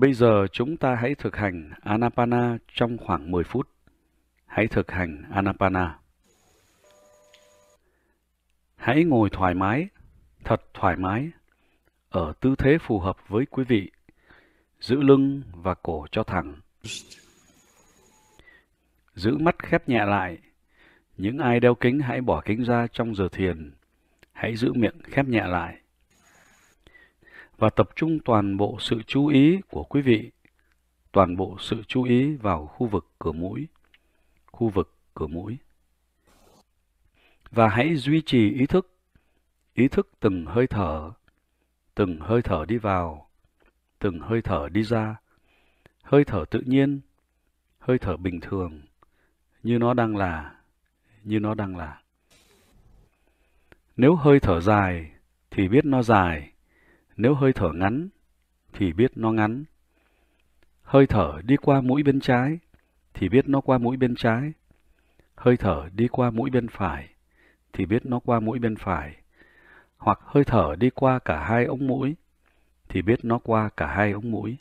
Bây giờ chúng ta hãy thực hành Anapana trong khoảng 10 phút. Hãy thực hành Anapana. Hãy ngồi thoải mái, thật thoải mái, ở tư thế phù hợp với quý vị. Giữ lưng và cổ cho thẳng. Giữ mắt khép nhẹ lại. Những ai đeo kính hãy bỏ kính ra trong giờ thiền. Hãy giữ miệng khép nhẹ lại và tập trung toàn bộ sự chú ý của quý vị, toàn bộ sự chú ý vào khu vực cửa mũi, khu vực cửa mũi. Và hãy duy trì ý thức, ý thức từng hơi thở, từng hơi thở đi vào, từng hơi thở đi ra, hơi thở tự nhiên, hơi thở bình thường, như nó đang là, như nó đang là. Nếu hơi thở dài thì biết nó dài, nếu hơi thở ngắn, thì biết nó ngắn. Hơi thở đi qua mũi bên trái, thì biết nó qua mũi bên trái. Hơi thở đi qua mũi bên phải, thì biết nó qua mũi bên phải. Hoặc hơi thở đi qua cả hai ống mũi, thì biết nó qua cả hai ống mũi.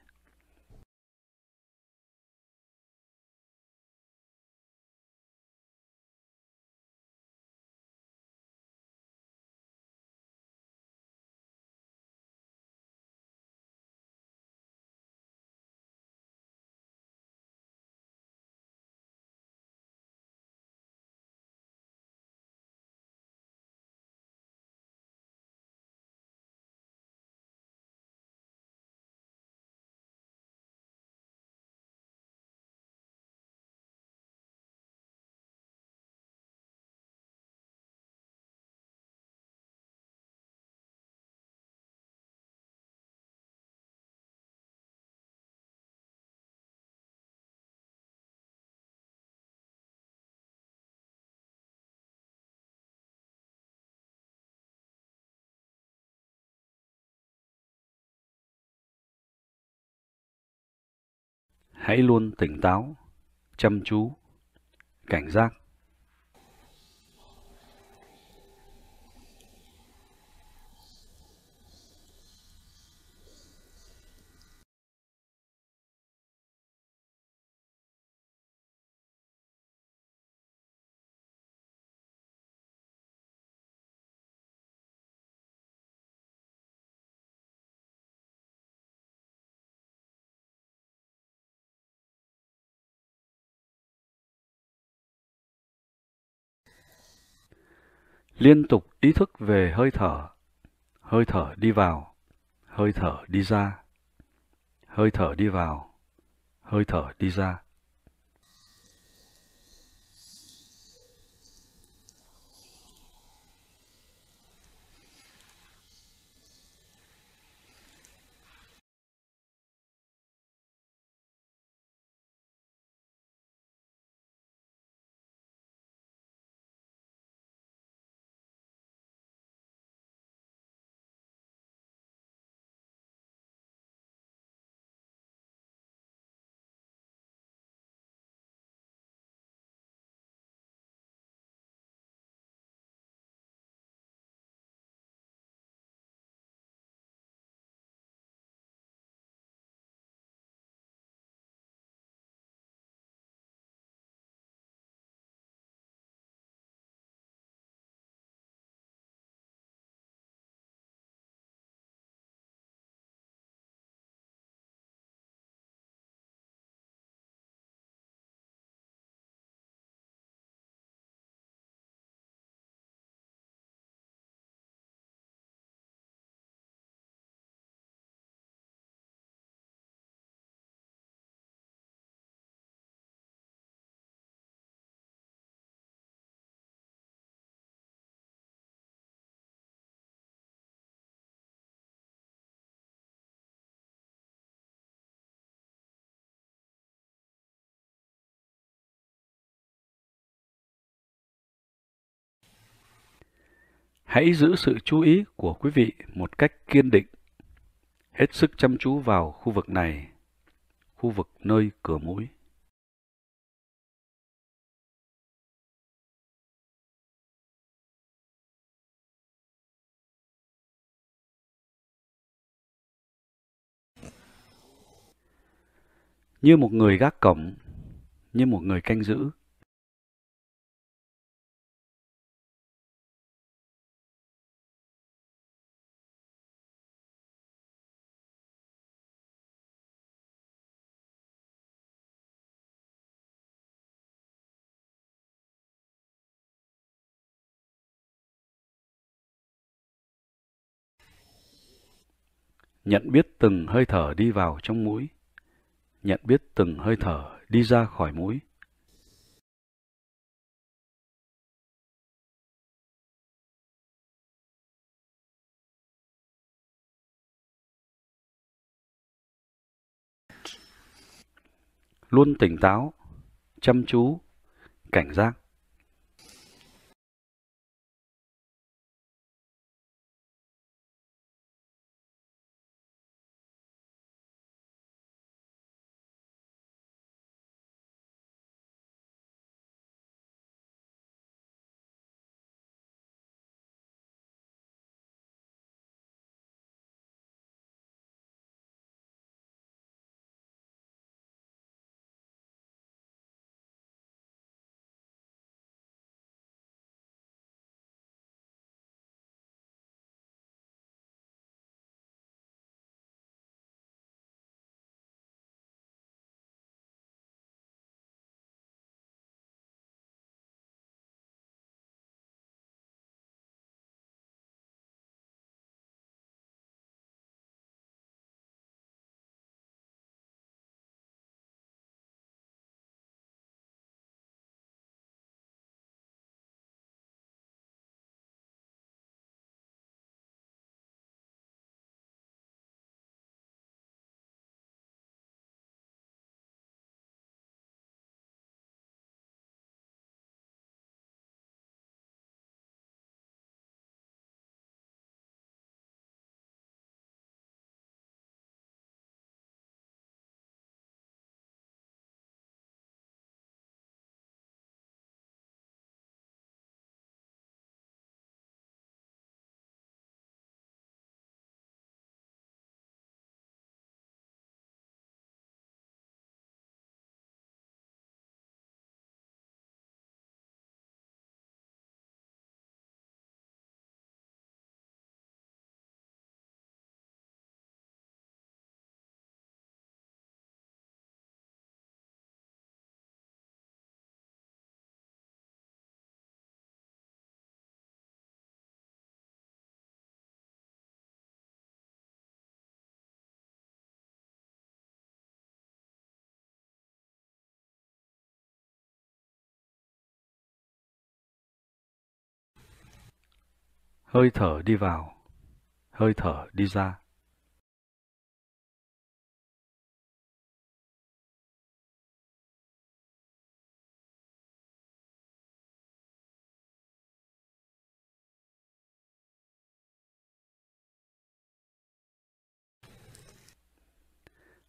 Hãy luôn tỉnh táo, chăm chú, cảnh giác. Liên tục ý thức về hơi thở, hơi thở đi vào, hơi thở đi ra, hơi thở đi vào, hơi thở đi ra. Hãy giữ sự chú ý của quý vị một cách kiên định, hết sức chăm chú vào khu vực này, khu vực nơi cửa mũi. như một người gác cổng, như một người canh giữ. Nhận biết từng hơi thở đi vào trong mũi, nhận biết từng hơi thở đi ra khỏi mũi. Luôn tỉnh táo, chăm chú, cảnh giác. Hơi thở đi vào, hơi thở đi ra.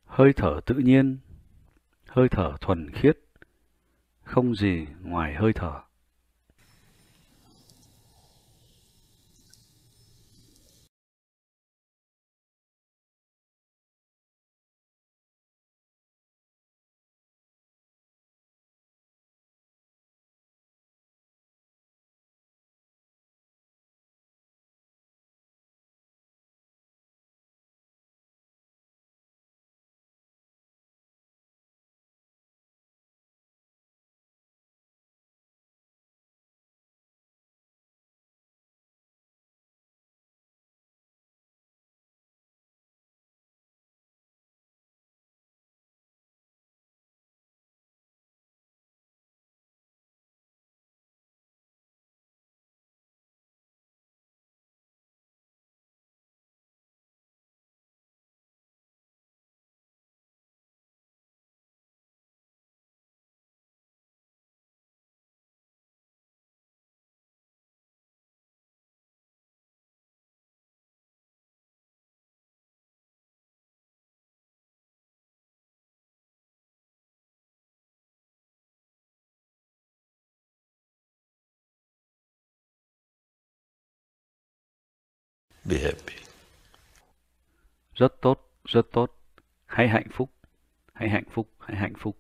Hơi thở tự nhiên, hơi thở thuần khiết, không gì ngoài hơi thở. Be happy. Rất tốt, rất tốt. Hãy hạnh phúc, hãy hạnh phúc, hãy hạnh phúc.